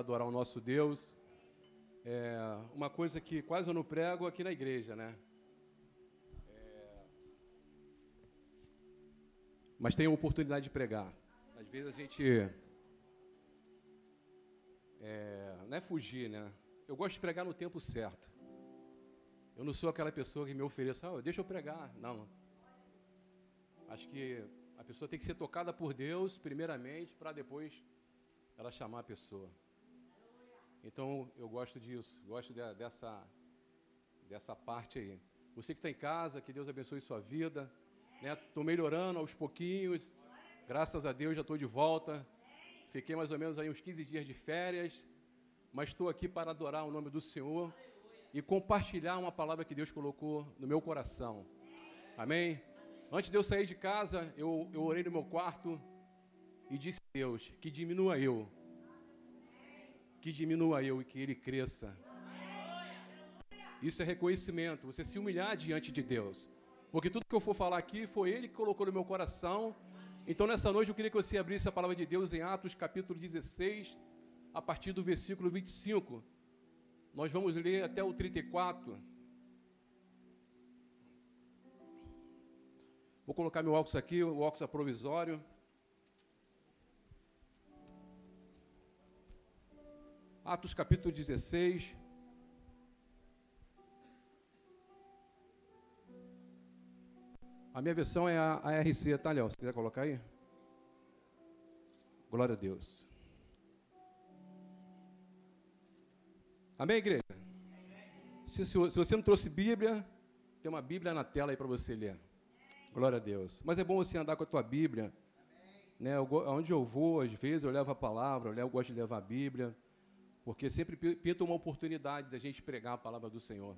adorar o nosso Deus. É uma coisa que quase eu não prego aqui na igreja, né? É... Mas tenho a oportunidade de pregar. Às vezes a gente. É... Não é fugir, né? Eu gosto de pregar no tempo certo. Eu não sou aquela pessoa que me ofereça, ah, deixa eu pregar. Não. Acho que a pessoa tem que ser tocada por Deus, primeiramente, para depois ela chamar a pessoa. Então eu gosto disso, gosto de, dessa, dessa parte aí. Você que está em casa, que Deus abençoe sua vida. Estou né? melhorando aos pouquinhos. Graças a Deus já estou de volta. Fiquei mais ou menos aí uns 15 dias de férias. Mas estou aqui para adorar o nome do Senhor e compartilhar uma palavra que Deus colocou no meu coração. Amém? Antes de eu sair de casa, eu, eu orei no meu quarto e disse a Deus que diminua eu que diminua eu e que ele cresça. Isso é reconhecimento, você se humilhar diante de Deus. Porque tudo que eu for falar aqui foi ele que colocou no meu coração. Então nessa noite eu queria que você abrisse a palavra de Deus em Atos capítulo 16, a partir do versículo 25. Nós vamos ler até o 34. Vou colocar meu óculos aqui, o óculos é provisório. Atos capítulo 16. A minha versão é a ARC, tá, Léo? Se quiser colocar aí. Glória a Deus. Amém, igreja? Se, se, se, você não trouxe Bíblia, tem uma Bíblia na tela aí para você ler. Glória a Deus. Mas é bom você andar com a tua Bíblia. Né? Eu, onde eu vou, às vezes, eu levo a palavra, eu gosto de levar a Bíblia. Porque sempre pinta uma oportunidade da gente pregar a palavra do Senhor.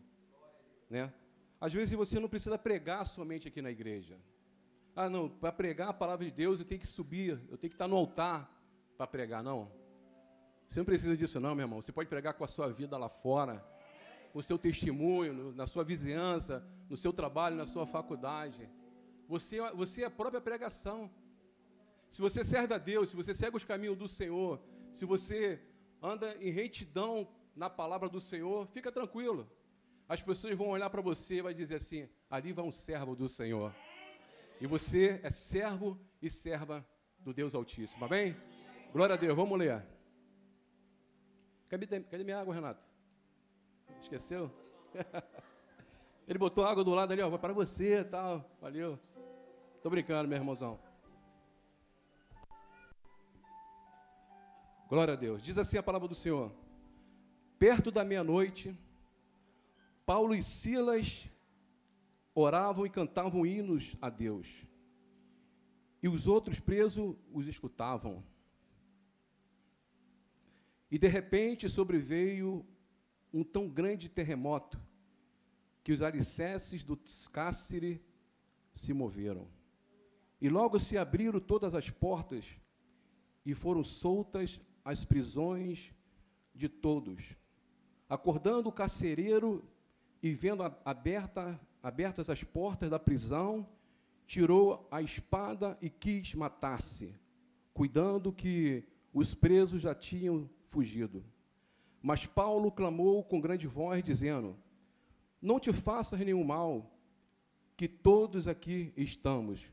Né? Às vezes você não precisa pregar somente aqui na igreja. Ah, não, para pregar a palavra de Deus eu tenho que subir, eu tenho que estar no altar para pregar, não. Você não precisa disso, não, meu irmão. Você pode pregar com a sua vida lá fora, com o seu testemunho, na sua vizinhança, no seu trabalho, na sua faculdade. Você, você é a própria pregação. Se você serve a Deus, se você segue os caminhos do Senhor, se você anda em retidão na palavra do Senhor, fica tranquilo. As pessoas vão olhar para você e vai dizer assim: ali vai um servo do Senhor. E você é servo e serva do Deus Altíssimo. Amém? Glória a Deus. Vamos ler. Cadê, cadê minha água, Renato? Esqueceu? Ele botou água do lado ali, ó, para você, tal. Valeu. Tô brincando, meu irmãozão. Glória a Deus. Diz assim a palavra do Senhor. Perto da meia-noite, Paulo e Silas oravam e cantavam hinos a Deus. E os outros presos os escutavam. E de repente sobreveio um tão grande terremoto que os alicerces do cárcere se moveram. E logo se abriram todas as portas e foram soltas as prisões de todos. Acordando o carcereiro e vendo aberta, abertas as portas da prisão, tirou a espada e quis matar-se, cuidando que os presos já tinham fugido. Mas Paulo clamou com grande voz, dizendo: Não te faças nenhum mal, que todos aqui estamos.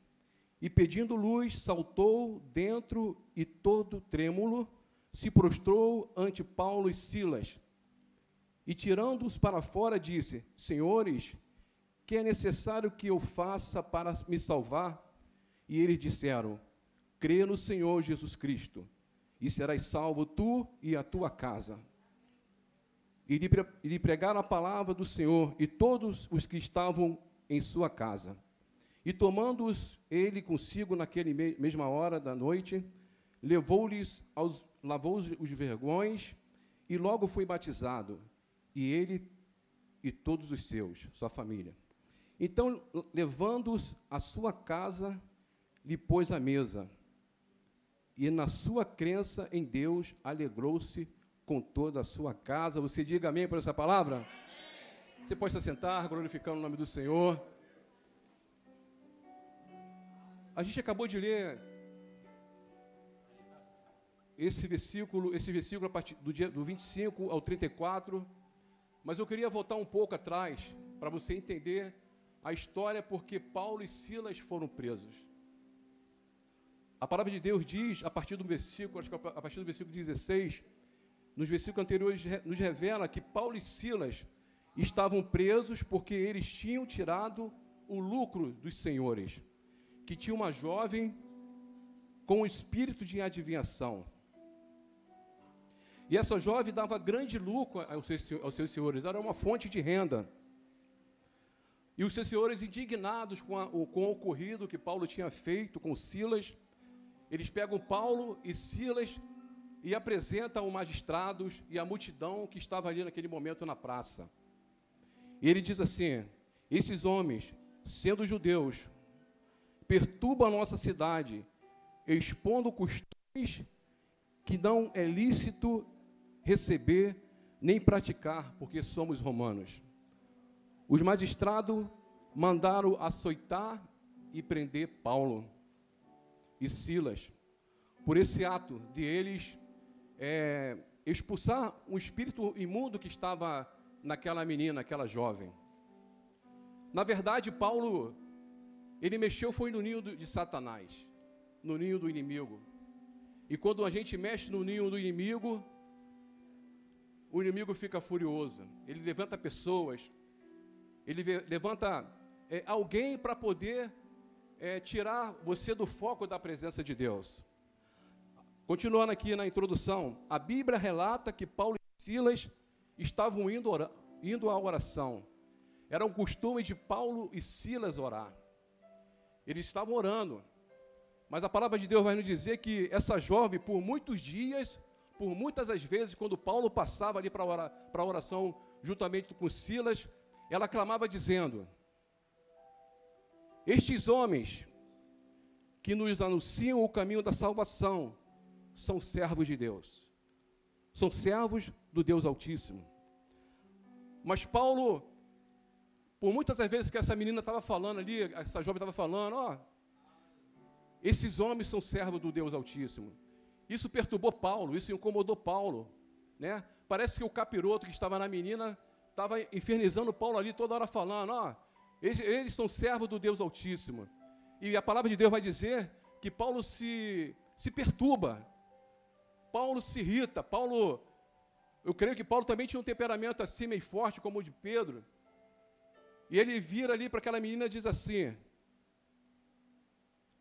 E pedindo luz, saltou dentro e todo trêmulo se prostrou ante Paulo e Silas e, tirando-os para fora, disse: Senhores, que é necessário que eu faça para me salvar? E eles disseram: Crê no Senhor Jesus Cristo, e serás salvo tu e a tua casa. E lhe pregaram a palavra do Senhor e todos os que estavam em sua casa. E tomando-os ele consigo naquela mesma hora da noite, levou-lhes aos lavou os, vergões e logo foi batizado, e ele e todos os seus, sua família. Então, levando-os à sua casa, lhe pôs à mesa, e na sua crença em Deus, alegrou-se com toda a sua casa. Você diga amém por essa palavra? Você pode se sentar, glorificando o nome do Senhor. A gente acabou de ler esse versículo, esse versículo a partir do dia do 25 ao 34, mas eu queria voltar um pouco atrás para você entender a história porque Paulo e Silas foram presos. A palavra de Deus diz, a partir do versículo, acho que a partir do versículo 16, nos versículos anteriores, nos revela que Paulo e Silas estavam presos porque eles tinham tirado o lucro dos senhores, que tinha uma jovem com o espírito de adivinhação. E essa jovem dava grande lucro aos seus, aos seus senhores, era uma fonte de renda. E os seus senhores, indignados com, a, com o ocorrido que Paulo tinha feito com Silas, eles pegam Paulo e Silas e apresentam aos magistrados e à multidão que estava ali naquele momento na praça. E ele diz assim: esses homens, sendo judeus, perturbam a nossa cidade, expondo costumes que não é lícito receber nem praticar, porque somos romanos. Os magistrados mandaram açoitar e prender Paulo e Silas, por esse ato de eles é, expulsar um espírito imundo que estava naquela menina, aquela jovem. Na verdade, Paulo, ele mexeu foi no ninho de Satanás, no ninho do inimigo. E quando a gente mexe no ninho do inimigo, o inimigo fica furioso. Ele levanta pessoas, ele levanta é, alguém para poder é, tirar você do foco da presença de Deus. Continuando aqui na introdução, a Bíblia relata que Paulo e Silas estavam indo, indo à oração. Era um costume de Paulo e Silas orar. Eles estavam orando. Mas a palavra de Deus vai nos dizer que essa jovem, por muitos dias, por muitas as vezes, quando Paulo passava ali para a oração juntamente com Silas, ela clamava dizendo: Estes homens que nos anunciam o caminho da salvação são servos de Deus, são servos do Deus Altíssimo. Mas Paulo, por muitas as vezes que essa menina estava falando ali, essa jovem estava falando, ó, esses homens são servos do Deus Altíssimo. Isso perturbou Paulo, isso incomodou Paulo, né? Parece que o capiroto que estava na menina estava infernizando Paulo ali toda hora falando, ó, eles, eles são servos do Deus Altíssimo. E a palavra de Deus vai dizer que Paulo se, se perturba, Paulo se irrita, Paulo, eu creio que Paulo também tinha um temperamento assim meio forte como o de Pedro. E ele vira ali para aquela menina e diz assim,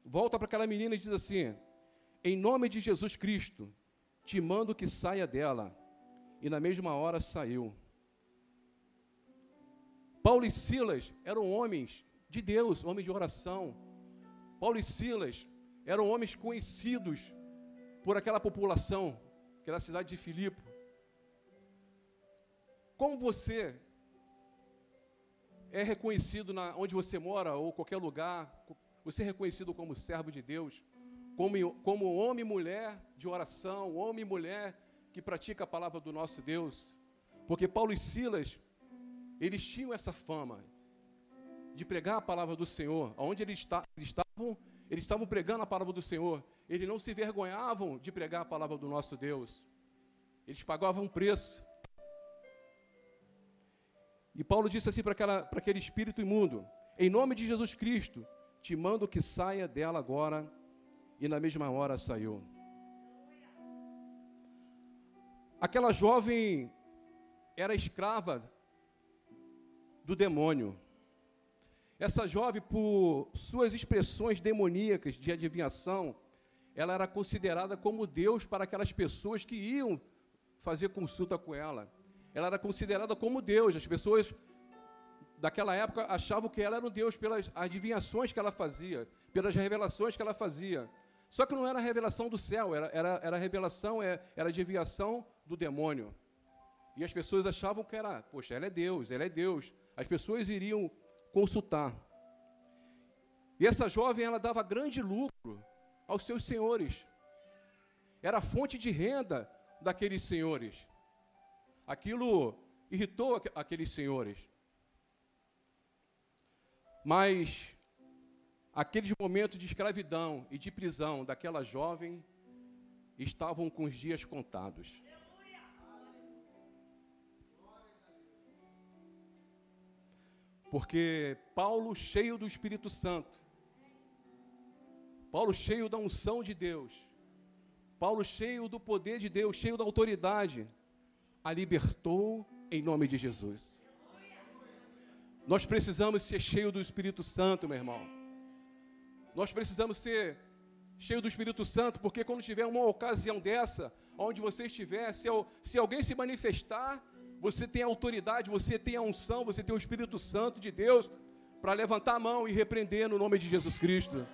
volta para aquela menina e diz assim, em nome de Jesus Cristo, te mando que saia dela. E na mesma hora saiu. Paulo e Silas eram homens de Deus, homens de oração. Paulo e Silas eram homens conhecidos por aquela população, aquela cidade de Filipe. Como você é reconhecido na, onde você mora ou qualquer lugar, você é reconhecido como servo de Deus, como, como homem e mulher de oração, homem e mulher que pratica a palavra do nosso Deus. Porque Paulo e Silas eles tinham essa fama de pregar a palavra do Senhor. Onde eles, estavam, eles estavam pregando a palavra do Senhor. Eles não se vergonhavam de pregar a palavra do nosso Deus. Eles pagavam um preço. E Paulo disse assim para aquele espírito imundo: Em nome de Jesus Cristo, te mando que saia dela agora. E na mesma hora saiu. Aquela jovem era escrava do demônio. Essa jovem, por suas expressões demoníacas de adivinhação, ela era considerada como Deus para aquelas pessoas que iam fazer consulta com ela. Ela era considerada como Deus. As pessoas daquela época achavam que ela era um Deus pelas adivinhações que ela fazia, pelas revelações que ela fazia. Só que não era a revelação do céu, era, era, era revelação, é, era a adivinhação do demônio. E as pessoas achavam que era, poxa, ela é Deus, ela é Deus as pessoas iriam consultar. E essa jovem, ela dava grande lucro aos seus senhores. Era fonte de renda daqueles senhores. Aquilo irritou aqueles senhores. Mas aqueles momentos de escravidão e de prisão daquela jovem estavam com os dias contados. Porque Paulo, cheio do Espírito Santo, Paulo, cheio da unção de Deus, Paulo, cheio do poder de Deus, cheio da autoridade, a libertou em nome de Jesus. Nós precisamos ser cheio do Espírito Santo, meu irmão. Nós precisamos ser cheio do Espírito Santo, porque quando tiver uma ocasião dessa, onde você estiver, se, se alguém se manifestar, você tem autoridade, você tem a unção, você tem o Espírito Santo de Deus para levantar a mão e repreender no nome de Jesus Cristo.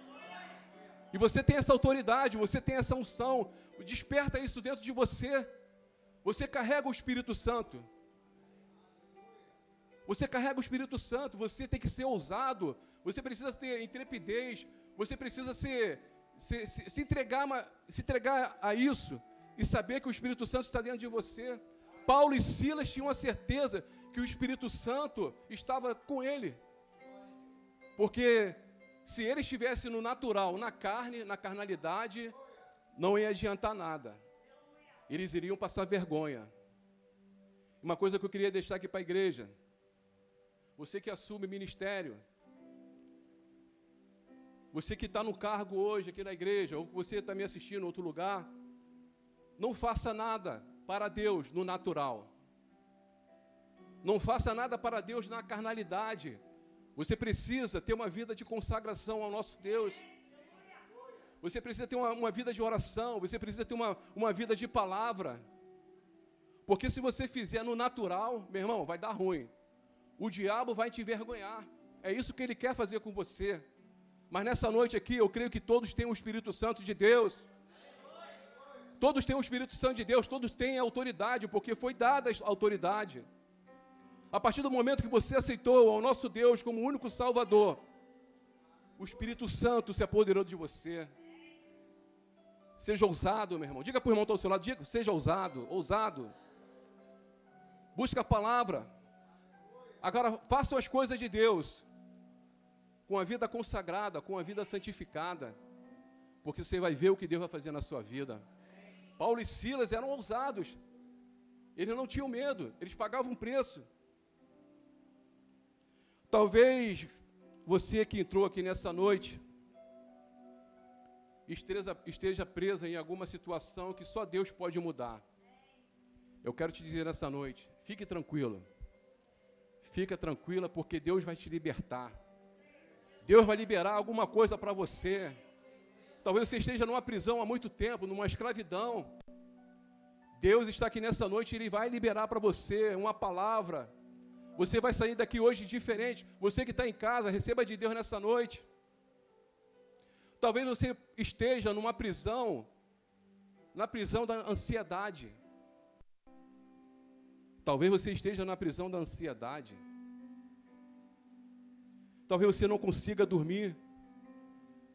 E você tem essa autoridade, você tem essa unção, desperta isso dentro de você. Você carrega o Espírito Santo. Você carrega o Espírito Santo, você tem que ser ousado, você precisa ter intrepidez, você precisa se, se, se, entregar, se entregar a isso e saber que o Espírito Santo está dentro de você. Paulo e Silas tinham a certeza que o Espírito Santo estava com ele. Porque se ele estivesse no natural, na carne, na carnalidade, não ia adiantar nada. Eles iriam passar vergonha. Uma coisa que eu queria deixar aqui para a igreja. Você que assume ministério, você que está no cargo hoje aqui na igreja, ou você está me assistindo em outro lugar, não faça nada para Deus no natural. Não faça nada para Deus na carnalidade. Você precisa ter uma vida de consagração ao nosso Deus. Você precisa ter uma, uma vida de oração. Você precisa ter uma, uma vida de palavra. Porque se você fizer no natural, meu irmão, vai dar ruim. O diabo vai te envergonhar. É isso que ele quer fazer com você. Mas nessa noite aqui, eu creio que todos têm o Espírito Santo de Deus. Todos têm o Espírito Santo de Deus, todos têm autoridade, porque foi dada a autoridade. A partir do momento que você aceitou ao nosso Deus como único Salvador, o Espírito Santo se apoderou de você. Seja ousado, meu irmão. Diga para o irmão que está ao seu lado, diga, seja ousado, ousado. Busca a palavra. Agora, façam as coisas de Deus com a vida consagrada, com a vida santificada, porque você vai ver o que Deus vai fazer na sua vida. Paulo e Silas eram ousados. Eles não tinham medo, eles pagavam um preço. Talvez você que entrou aqui nessa noite esteja, esteja presa em alguma situação que só Deus pode mudar. Eu quero te dizer nessa noite, fique tranquilo. Fica tranquila porque Deus vai te libertar. Deus vai liberar alguma coisa para você. Talvez você esteja numa prisão há muito tempo, numa escravidão. Deus está aqui nessa noite Ele vai liberar para você uma palavra. Você vai sair daqui hoje diferente. Você que está em casa, receba de Deus nessa noite. Talvez você esteja numa prisão, na prisão da ansiedade. Talvez você esteja na prisão da ansiedade. Talvez você não consiga dormir.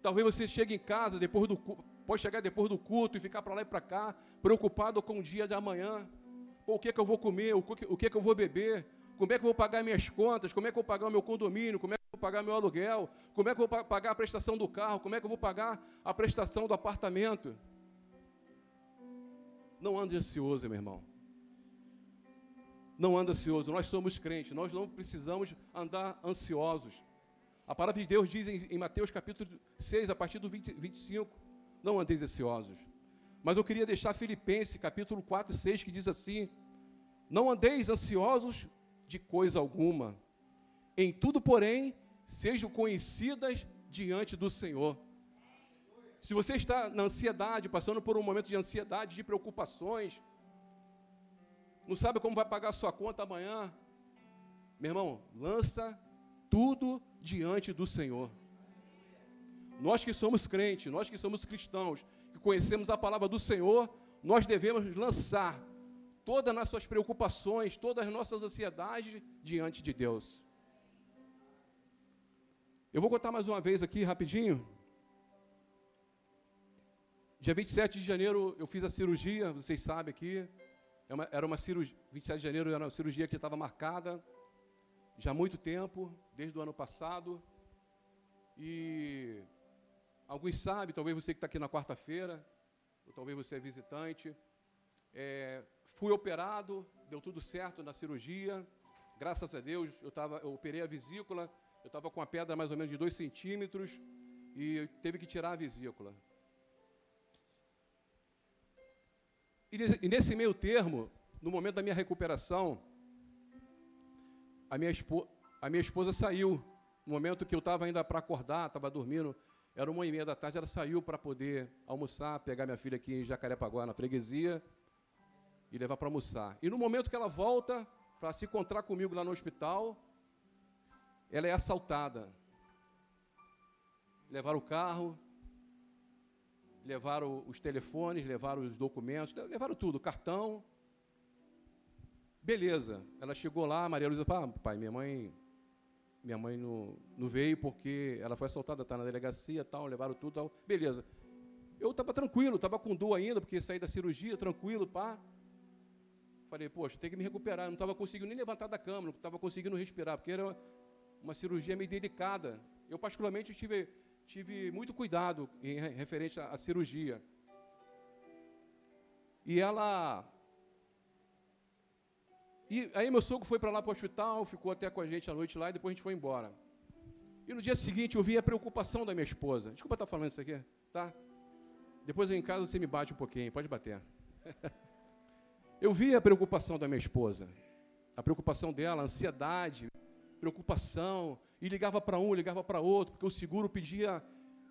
Talvez você chegue em casa depois do pode chegar depois do culto e ficar para lá e para cá, preocupado com o dia de amanhã. Pô, o que é que eu vou comer? O que, o que é que eu vou beber? Como é que eu vou pagar minhas contas? Como é que eu vou pagar o meu condomínio? Como é que eu vou pagar meu aluguel? Como é que eu vou pagar a prestação do carro? Como é que eu vou pagar a prestação do apartamento? Não ande ansioso, meu irmão. Não ande ansioso. Nós somos crentes, nós não precisamos andar ansiosos. A palavra de Deus diz em, em Mateus capítulo 6, a partir do 20, 25, não andeis ansiosos. Mas eu queria deixar Filipenses capítulo 4 e 6, que diz assim, não andeis ansiosos de coisa alguma, em tudo, porém, sejam conhecidas diante do Senhor. Se você está na ansiedade, passando por um momento de ansiedade, de preocupações, não sabe como vai pagar a sua conta amanhã, meu irmão, lança tudo diante do Senhor. Nós que somos crentes, nós que somos cristãos, que conhecemos a palavra do Senhor, nós devemos lançar todas as nossas preocupações, todas as nossas ansiedades diante de Deus. Eu vou contar mais uma vez aqui, rapidinho. Dia 27 de janeiro eu fiz a cirurgia, vocês sabem aqui. É era uma cirurgia, 27 de janeiro era uma cirurgia que estava marcada já há muito tempo, desde o ano passado. E alguns sabem, talvez você que está aqui na quarta-feira, ou talvez você é visitante. É, fui operado, deu tudo certo na cirurgia. Graças a Deus, eu, tava, eu operei a vesícula, eu estava com a pedra mais ou menos de 2 centímetros e teve que tirar a vesícula. E nesse meio termo, no momento da minha recuperação, a minha, a minha esposa saiu. No momento que eu estava ainda para acordar, estava dormindo, era uma e meia da tarde, ela saiu para poder almoçar, pegar minha filha aqui em Jacarepaguá, na freguesia, e levar para almoçar. E no momento que ela volta para se encontrar comigo lá no hospital, ela é assaltada. Levaram o carro, levaram os telefones, levaram os documentos, levaram tudo, cartão. Beleza. Ela chegou lá, Maria Luísa, ah, pai, minha mãe, minha mãe não, não veio porque ela foi assaltada, está na delegacia, tal, levaram tudo, tal. Beleza. Eu estava tranquilo, estava com dor ainda, porque saí da cirurgia, tranquilo, pá. Falei, poxa, tem que me recuperar. Eu não estava conseguindo nem levantar da cama, não estava conseguindo respirar, porque era uma cirurgia meio delicada. Eu, particularmente, tive, tive muito cuidado em referente à, cirurgia. E ela. E aí meu sogro foi para lá para o hospital, ficou até com a gente a noite lá e depois a gente foi embora. E no dia seguinte eu vi a preocupação da minha esposa. Desculpa estar falando isso aqui, tá? Depois em casa você me bate um pouquinho, pode bater. eu vi a preocupação da minha esposa. A preocupação dela, a ansiedade, preocupação, e ligava para um, ligava para outro, porque o seguro pedia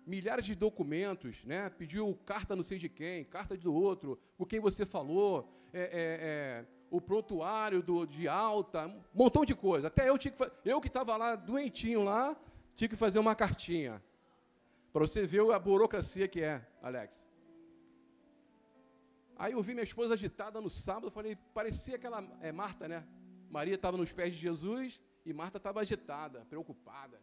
milhares de documentos, né? pediu carta não sei de quem, carta do outro, com quem você falou, é, é, é, o prontuário do, de alta, um montão de coisa. Até eu, tinha que, eu que estava lá, doentinho lá, tinha que fazer uma cartinha. Para você ver a burocracia que é, Alex. Aí eu vi minha esposa agitada no sábado, falei, parecia aquela é, Marta, né? Maria estava nos pés de Jesus, e Marta estava agitada, preocupada.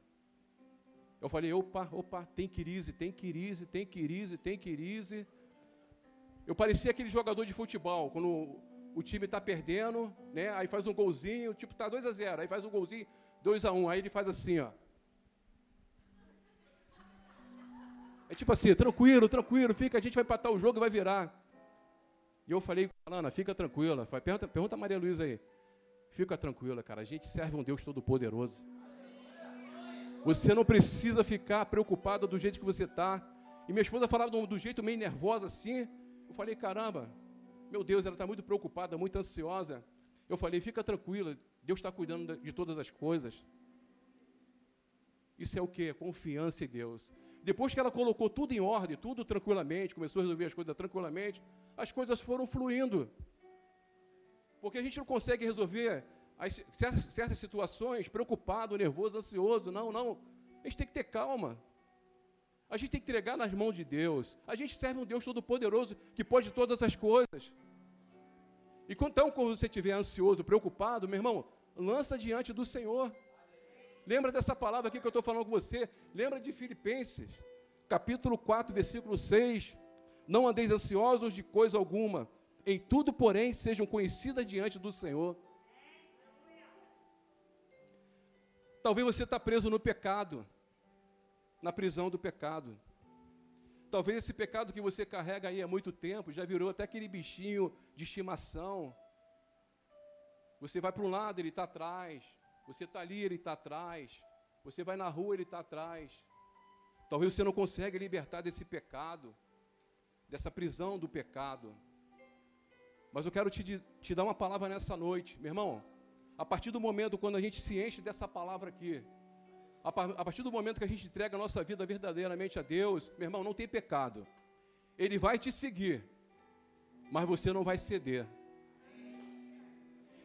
Eu falei, opa, opa, tem crise, tem crise, tem crise, tem crise. Eu parecia aquele jogador de futebol, quando o time está perdendo, né? Aí faz um golzinho, tipo, tá 2 a 0 aí faz um golzinho, 2 a 1 um, aí ele faz assim, ó. É tipo assim, tranquilo, tranquilo, fica, a gente vai empatar o jogo e vai virar. E eu falei, Ana, fica tranquila. Pergunta, pergunta a Maria Luísa aí. Fica tranquila, cara. A gente serve um Deus Todo-Poderoso. Você não precisa ficar preocupada do jeito que você está. E minha esposa falava do, do, jeito meio nervosa assim. Eu falei, caramba, meu Deus, ela está muito preocupada, muito ansiosa. Eu falei, fica tranquila, Deus está cuidando de todas as coisas. Isso é o que? Confiança em Deus. Depois que ela colocou tudo em ordem, tudo tranquilamente, começou a resolver as coisas tranquilamente, as coisas foram fluindo. Porque a gente não consegue resolver as, certas situações preocupado, nervoso, ansioso. Não, não. A gente tem que ter calma. A gente tem que entregar nas mãos de Deus. A gente serve um Deus todo-poderoso que pode todas as coisas. E então, quando você estiver ansioso, preocupado, meu irmão, lança diante do Senhor. Lembra dessa palavra aqui que eu estou falando com você? Lembra de Filipenses, capítulo 4, versículo 6. Não andeis ansiosos de coisa alguma, em tudo, porém, sejam conhecidas diante do Senhor. Talvez você está preso no pecado, na prisão do pecado. Talvez esse pecado que você carrega aí há muito tempo já virou até aquele bichinho de estimação. Você vai para um lado, ele está atrás. Você está ali, ele está atrás. Você vai na rua, ele está atrás. Talvez você não consiga libertar desse pecado, dessa prisão do pecado. Mas eu quero te, te dar uma palavra nessa noite, meu irmão. A partir do momento quando a gente se enche dessa palavra aqui, a, partir do momento que a gente entrega a nossa vida verdadeiramente a Deus, meu irmão, não tem pecado. Ele vai te seguir, mas você não vai ceder.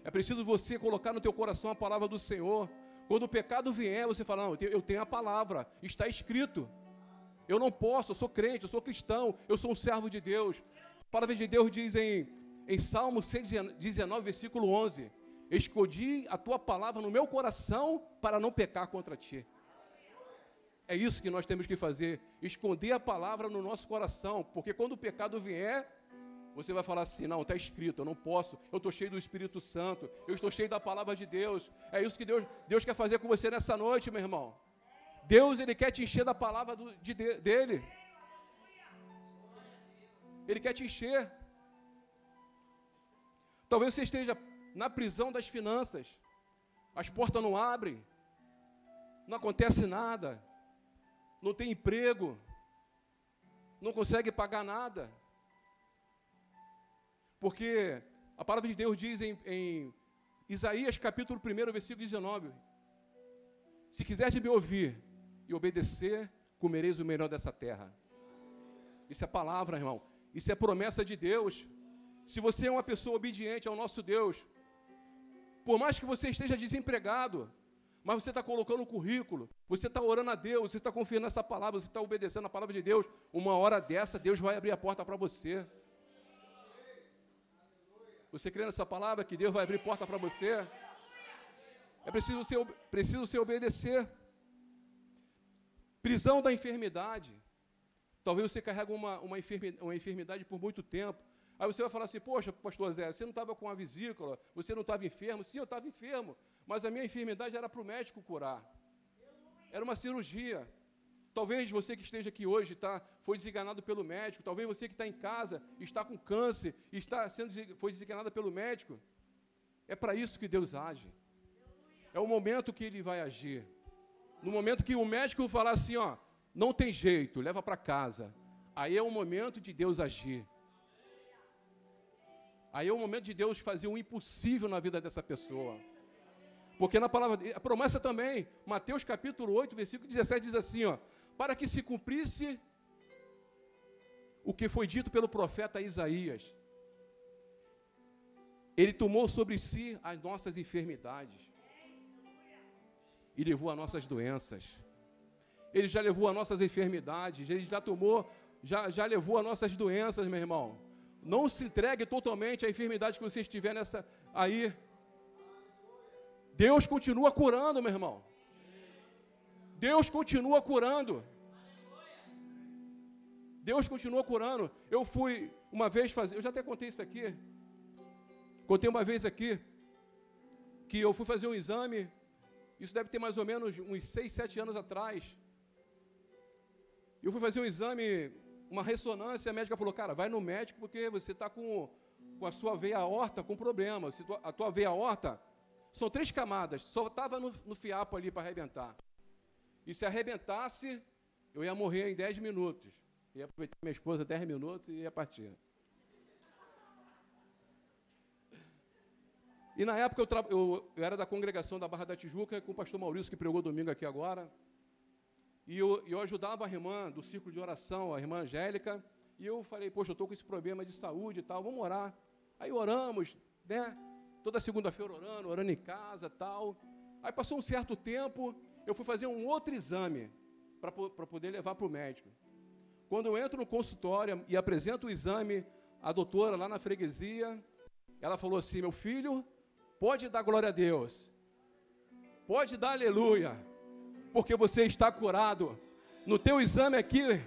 É preciso você colocar no teu coração a palavra do Senhor. Quando o pecado vier, você fala: Não, eu tenho a palavra, está escrito. Eu não posso, eu sou crente, eu sou cristão, eu sou um servo de Deus. A palavra de Deus diz em em Salmo 119, versículo 11: Escondi a tua palavra no meu coração para não pecar contra ti. É isso que nós temos que fazer, esconder a palavra no nosso coração, porque quando o pecado vier, você vai falar assim: não, está escrito, eu não posso, eu estou cheio do Espírito Santo, eu estou cheio da palavra de Deus. É isso que Deus, Deus quer fazer com você nessa noite, meu irmão. Deus, Ele quer te encher da palavra do, de, dele. Ele quer te encher. Talvez você esteja na prisão das finanças. As portas não abrem. Não acontece nada. Não tem emprego. Não consegue pagar nada. Porque a palavra de Deus diz em, em Isaías capítulo 1, versículo 19: Se quiseres me ouvir e obedecer, comereis o melhor dessa terra. Isso é palavra, irmão. Isso é promessa de Deus. Se você é uma pessoa obediente ao nosso Deus, por mais que você esteja desempregado, mas você está colocando o currículo, você está orando a Deus, você está confiando nessa palavra, você está obedecendo a palavra de Deus, uma hora dessa, Deus vai abrir a porta para você. Você crê nessa palavra que Deus vai abrir porta para você? É preciso ser, preciso ser obedecer. Prisão da enfermidade. Talvez você carregue uma, uma, enfermidade, uma enfermidade por muito tempo. Aí você vai falar assim, poxa, pastor Zé, você não estava com a vesícula, você não estava enfermo? Sim, eu estava enfermo, mas a minha enfermidade era para o médico curar. Era uma cirurgia. Talvez você que esteja aqui hoje tá, foi desenganado pelo médico. Talvez você que está em casa está com câncer, está sendo foi desenganado pelo médico. É para isso que Deus age. É o momento que Ele vai agir. No momento que o médico falar assim, ó, não tem jeito, leva para casa. Aí é o momento de Deus agir. Aí é o momento de Deus fazer o impossível na vida dessa pessoa. Porque na palavra, a promessa também, Mateus capítulo 8, versículo 17 diz assim, ó: para que se cumprisse o que foi dito pelo profeta Isaías. Ele tomou sobre si as nossas enfermidades e levou as nossas doenças. Ele já levou as nossas enfermidades, ele já tomou, já, já levou as nossas doenças, meu irmão. Não se entregue totalmente à enfermidade que você estiver nessa aí. Deus continua curando, meu irmão. Deus continua curando. Deus continua curando. Eu fui uma vez fazer, eu já até contei isso aqui. Contei uma vez aqui que eu fui fazer um exame. Isso deve ter mais ou menos uns 6, 7 anos atrás. Eu fui fazer um exame, uma ressonância, a médica falou: "Cara, vai no médico porque você está com, com a sua veia aorta com problema. A tua veia aorta são três camadas, só estava no, no fiapo ali para arrebentar. E se arrebentasse, eu ia morrer em 10 minutos. Ia aproveitar minha esposa 10 minutos e ia partir. E na época eu, eu, era da congregação da Barra da Tijuca com o pastor Maurício, que pregou domingo aqui agora. E eu, eu ajudava a irmã do círculo de oração, a irmã Angélica. E eu falei, poxa, eu estou com esse problema de saúde e tal, vamos orar. Aí oramos, né? Toda segunda-feira orando, orando em casa tal. Aí passou um certo tempo, eu fui fazer um outro exame para poder levar para o médico. Quando eu entro no consultório e apresento o exame à doutora lá na freguesia, ela falou assim: meu filho, pode dar glória a Deus, pode dar aleluia, porque você está curado. No teu exame aqui,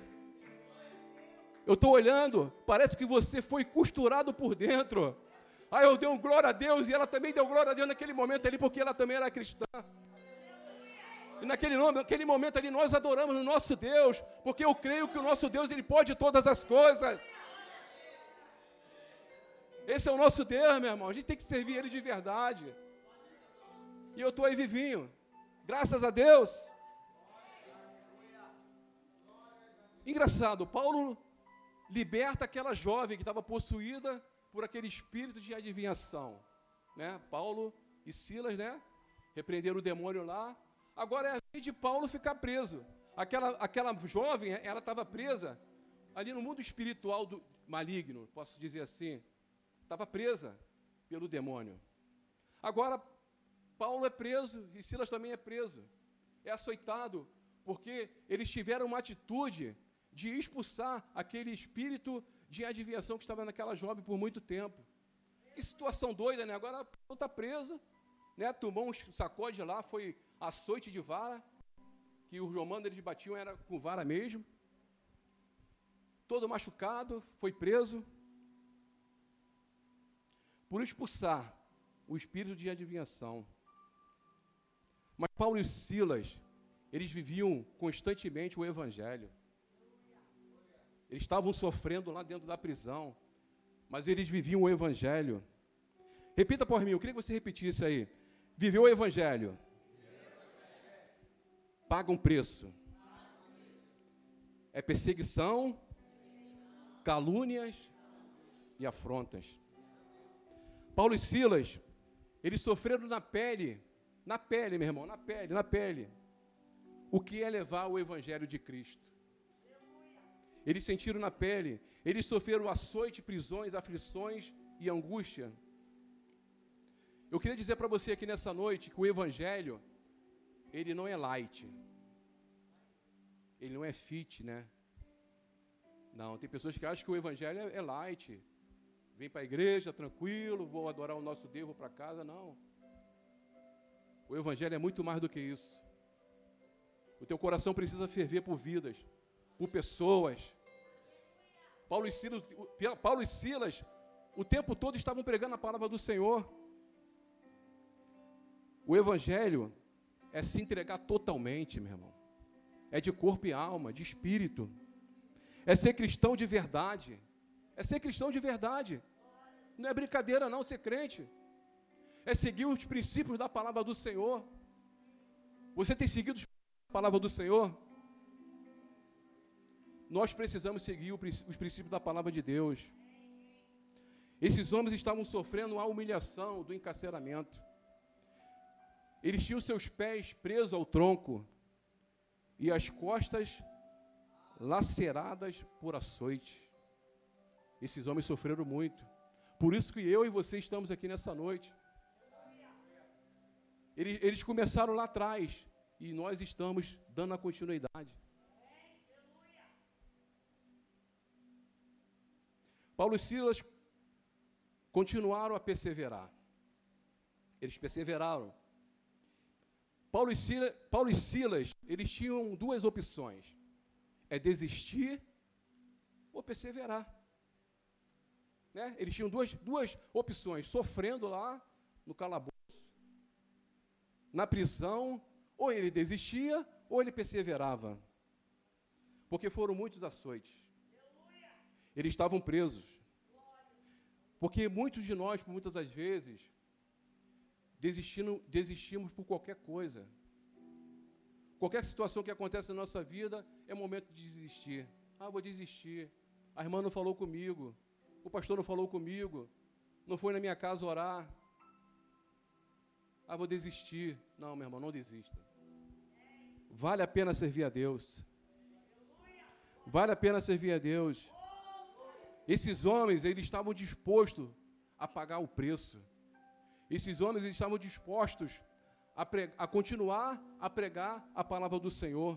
eu estou olhando, parece que você foi costurado por dentro. Aí eu dei um glória a Deus e ela também deu glória a Deus naquele momento ali, porque ela também era cristã. E naquele, naquele momento ali nós adoramos o nosso Deus, porque eu creio que o nosso Deus ele pode todas as coisas. Esse é o nosso Deus, meu irmão. A gente tem que servir Ele de verdade. E eu estou aí vivinho. Graças a Deus. Engraçado, Paulo liberta aquela jovem que estava possuída por aquele espírito de adivinhação. Né? Paulo e Silas, né? Repreenderam o demônio lá, Agora é a vez de Paulo ficar preso. Aquela, aquela jovem, ela estava presa ali no mundo espiritual do maligno, posso dizer assim. Estava presa pelo demônio. Agora, Paulo é preso e Silas também é preso. É açoitado, porque eles tiveram uma atitude de expulsar aquele espírito de adivinhação que estava naquela jovem por muito tempo. Que situação doida, né? Agora Paulo está preso, né? Tomou um sacode lá, foi açoite de vara, que os romanos eles batiam era com vara mesmo. Todo machucado, foi preso por expulsar o espírito de adivinhação. Mas Paulo e Silas, eles viviam constantemente o evangelho. Eles estavam sofrendo lá dentro da prisão, mas eles viviam o Evangelho. Repita por mim, eu queria que você repetisse aí. Viveu o Evangelho. Paga um preço. É perseguição, calúnias e afrontas. Paulo e Silas, eles sofreram na pele, na pele, meu irmão, na pele, na pele, o que é levar o Evangelho de Cristo. Eles sentiram na pele, eles sofreram açoite, prisões, aflições e angústia. Eu queria dizer para você aqui nessa noite que o Evangelho, ele não é light, ele não é fit, né? Não, tem pessoas que acham que o Evangelho é, é light, vem para a igreja tranquilo, vou adorar o nosso Deus, vou para casa. Não. O Evangelho é muito mais do que isso. O teu coração precisa ferver por vidas, por pessoas. Paulo e Silas, Paulo e Silas o tempo todo estavam pregando a palavra do Senhor. O Evangelho é se entregar totalmente, meu irmão. É de corpo e alma, de espírito. É ser cristão de verdade. É ser cristão de verdade. Não é brincadeira, não, ser crente. É seguir os princípios da palavra do Senhor. Você tem seguido a palavra do Senhor? Nós precisamos seguir os princípios da palavra de Deus. Esses homens estavam sofrendo a humilhação do encarceramento. Eles tinham seus pés presos ao tronco e as costas laceradas por açoite. Esses homens sofreram muito. Por isso que eu e você estamos aqui nessa noite. Eles, eles começaram lá atrás e nós estamos dando a continuidade. Paulo e Silas continuaram a perseverar. Eles perseveraram. Paulo e, Silas, Paulo e Silas, eles tinham duas opções: é desistir ou perseverar. Né? Eles tinham duas, duas opções: sofrendo lá no calabouço, na prisão, ou ele desistia, ou ele perseverava. Porque foram muitos açoites. Eles estavam presos. Porque muitos de nós, muitas das vezes, desistimos por qualquer coisa. Qualquer situação que acontece na nossa vida é momento de desistir. Ah, vou desistir. A irmã não falou comigo o pastor não falou comigo, não foi na minha casa orar. Ah, vou desistir. Não, meu irmão, não desista. Vale a pena servir a Deus. Vale a pena servir a Deus. Esses homens, eles estavam dispostos a pagar o preço. Esses homens eles estavam dispostos a, pregar, a continuar a pregar a palavra do Senhor.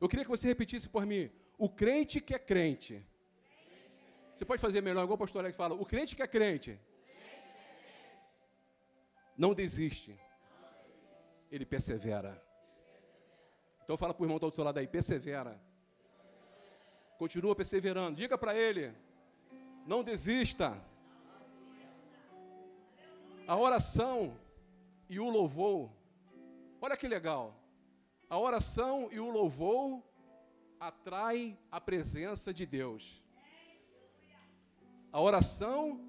Eu queria que você repetisse por mim: o crente que é crente você pode fazer melhor, igual o pastor Alex fala. O crente que é crente, não desiste. Ele persevera. Então fala para o irmão está do seu lado aí, persevera. Continua perseverando. Diga para ele, não desista. A oração e o louvor. Olha que legal. A oração e o louvor atraem a presença de Deus. A oração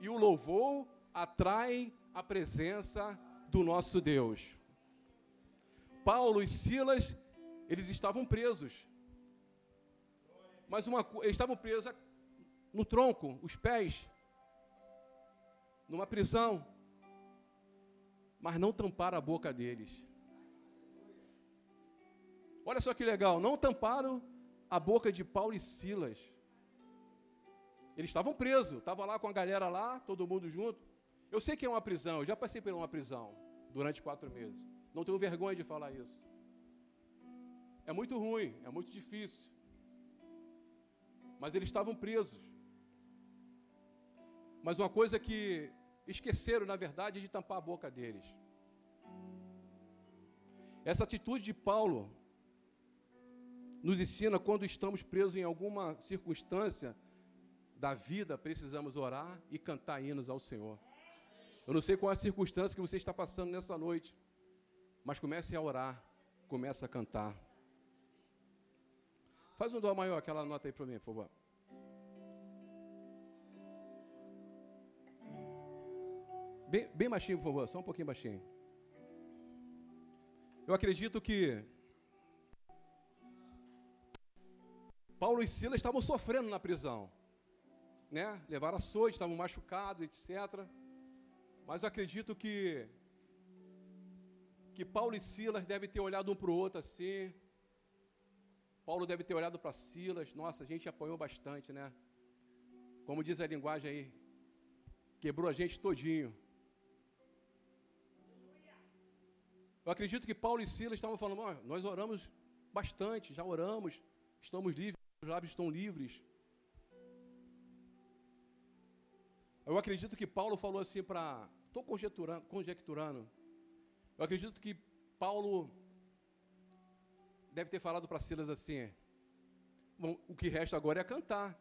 e o louvor atraem a presença do nosso Deus. Paulo e Silas, eles estavam presos. Mas uma, eles estavam presos no tronco, os pés, numa prisão. Mas não tamparam a boca deles. Olha só que legal, não tamparam a boca de Paulo e Silas. Eles estavam presos, estavam lá com a galera lá, todo mundo junto. Eu sei que é uma prisão, eu já passei por uma prisão durante quatro meses. Não tenho vergonha de falar isso. É muito ruim, é muito difícil. Mas eles estavam presos. Mas uma coisa que esqueceram, na verdade, é de tampar a boca deles. Essa atitude de Paulo nos ensina quando estamos presos em alguma circunstância da vida, precisamos orar e cantar hinos ao Senhor. Eu não sei qual é a circunstância que você está passando nessa noite, mas comece a orar, comece a cantar. Faz um dó maior, aquela nota aí para mim, por favor. Bem, bem baixinho, por favor, só um pouquinho baixinho. Eu acredito que Paulo e Silas estavam sofrendo na prisão, né? Levaram açoite, estavam machucados, etc. Mas acredito que que Paulo e Silas devem ter olhado um para o outro assim. Paulo deve ter olhado para Silas. Nossa, a gente apanhou bastante, né? Como diz a linguagem aí, quebrou a gente todinho. Eu acredito que Paulo e Silas estavam falando, nós oramos bastante, já oramos, estamos livres, os lábios estão livres. Eu acredito que Paulo falou assim para. Estou conjecturando, conjecturando. Eu acredito que Paulo deve ter falado para Silas assim: bom, o que resta agora é cantar.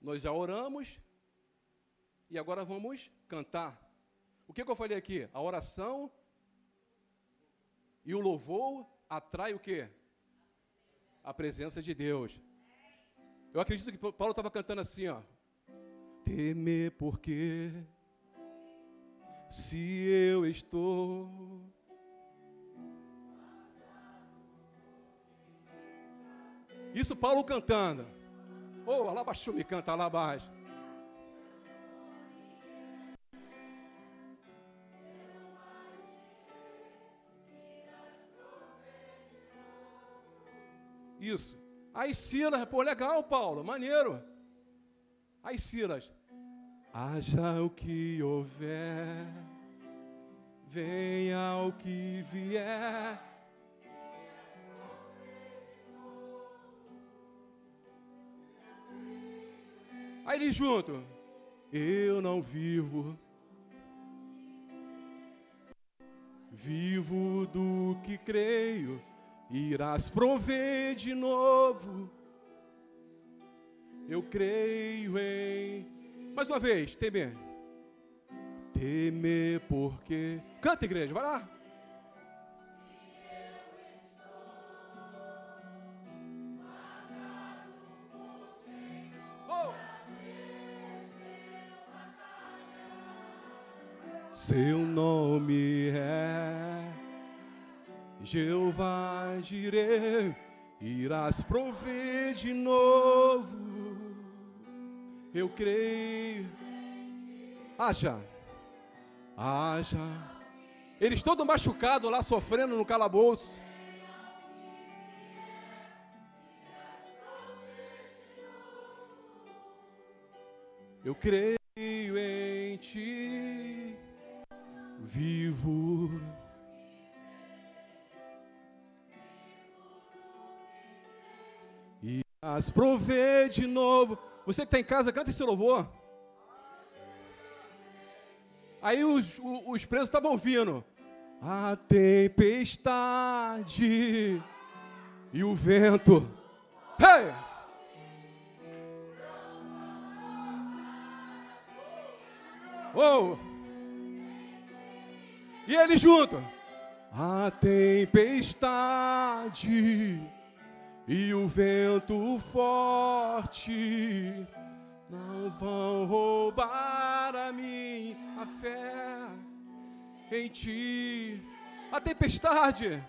Nós já oramos e agora vamos cantar. O que, que eu falei aqui? A oração e o louvor atrai o quê? A presença de Deus. Eu acredito que Paulo estava cantando assim, ó. Temer porque se eu estou Isso Paulo cantando. Oh, alabaxu me canta lá abaixo. Isso. Aí Silas, pô, legal, Paulo, maneiro. Aí Silas, haja o que houver, venha o que vier. Aí ele junto, eu não vivo, vivo do que creio irás prover de novo. Eu creio em. Mais uma vez, temer. Temer porque. Canta, igreja, vai lá. Oh! Seu nome é Jeová Jireh, irás prover de novo. Eu creio. Haja, haja. Eles todos machucados lá, sofrendo no calabouço. Eu creio em ti, vivo As prover de novo. Você que está em casa, canta esse louvor. Aí os, os, os presos estavam ouvindo. A tempestade e o vento. Hey! Oh! E ele junto. A tempestade e o vento forte não vão roubar a mim a fé em ti. A tempestade.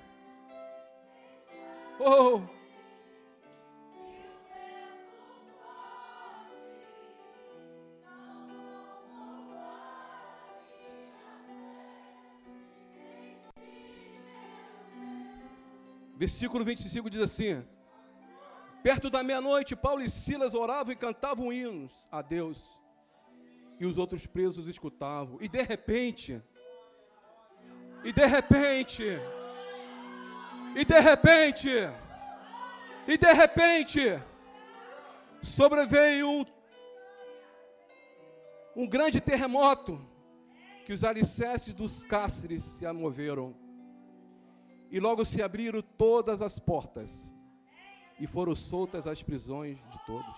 Oh. Versículo 25 diz assim: Perto da meia-noite, Paulo e Silas oravam e cantavam hinos a Deus. E os outros presos escutavam. E de repente, e de repente, e de repente, e de repente, sobreveio um, um grande terremoto que os alicerces dos cárceres se moveram. E logo se abriram todas as portas e foram soltas as prisões de todos.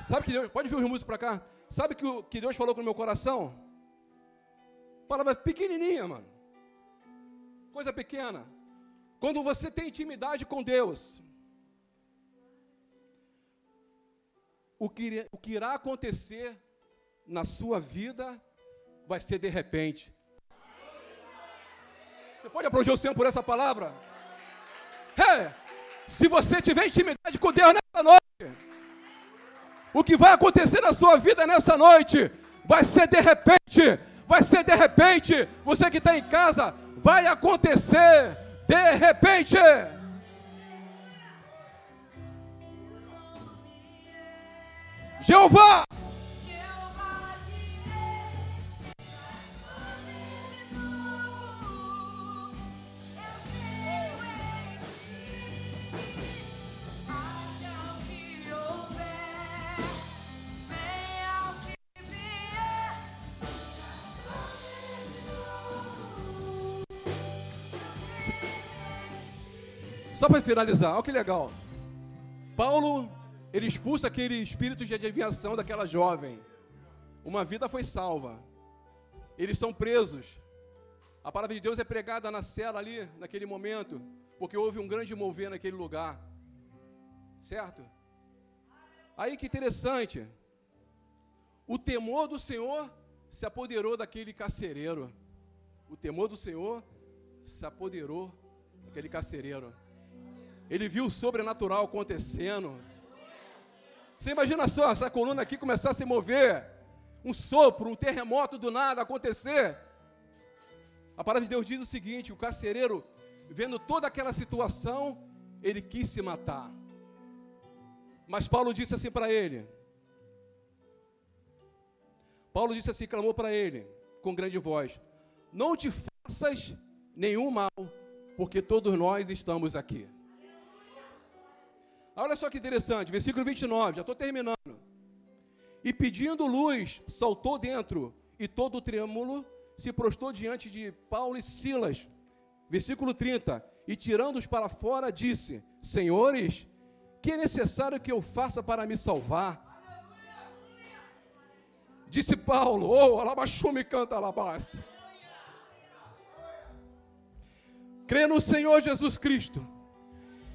Sabe que Deus, pode vir os músicos para cá? Sabe que o que Deus falou com o meu coração? Palavra pequenininha, mano. Coisa pequena. Quando você tem intimidade com Deus, o que, o que irá acontecer na sua vida vai ser de repente. Você pode aplaudir o Senhor por essa palavra? É, se você tiver intimidade com Deus nessa noite, o que vai acontecer na sua vida nessa noite vai ser de repente, vai ser de repente. Você que está em casa, vai acontecer de repente. Jeová! Para finalizar, olha que legal. Paulo, ele expulsa aquele espírito de adivinhação daquela jovem. Uma vida foi salva. Eles são presos. A palavra de Deus é pregada na cela ali, naquele momento, porque houve um grande mover naquele lugar. Certo? Aí que interessante. O temor do Senhor se apoderou daquele carcereiro. O temor do Senhor se apoderou daquele carcereiro. Ele viu o sobrenatural acontecendo. Você imagina só essa coluna aqui começar a se mover, um sopro, um terremoto do nada acontecer. A palavra de Deus diz o seguinte: o carcereiro, vendo toda aquela situação, ele quis se matar. Mas Paulo disse assim para ele: Paulo disse assim, clamou para ele, com grande voz: Não te faças nenhum mal, porque todos nós estamos aqui. Olha só que interessante, versículo 29, já estou terminando. E pedindo luz, saltou dentro, e todo trêmulo se prostou diante de Paulo e Silas. Versículo 30, e tirando-os para fora, disse: Senhores, que é necessário que eu faça para me salvar? Disse Paulo, oh, alabaxume canta alabaça. Crê no Senhor Jesus Cristo,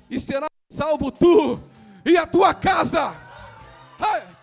e será salvo tu e a tua casa. Ai.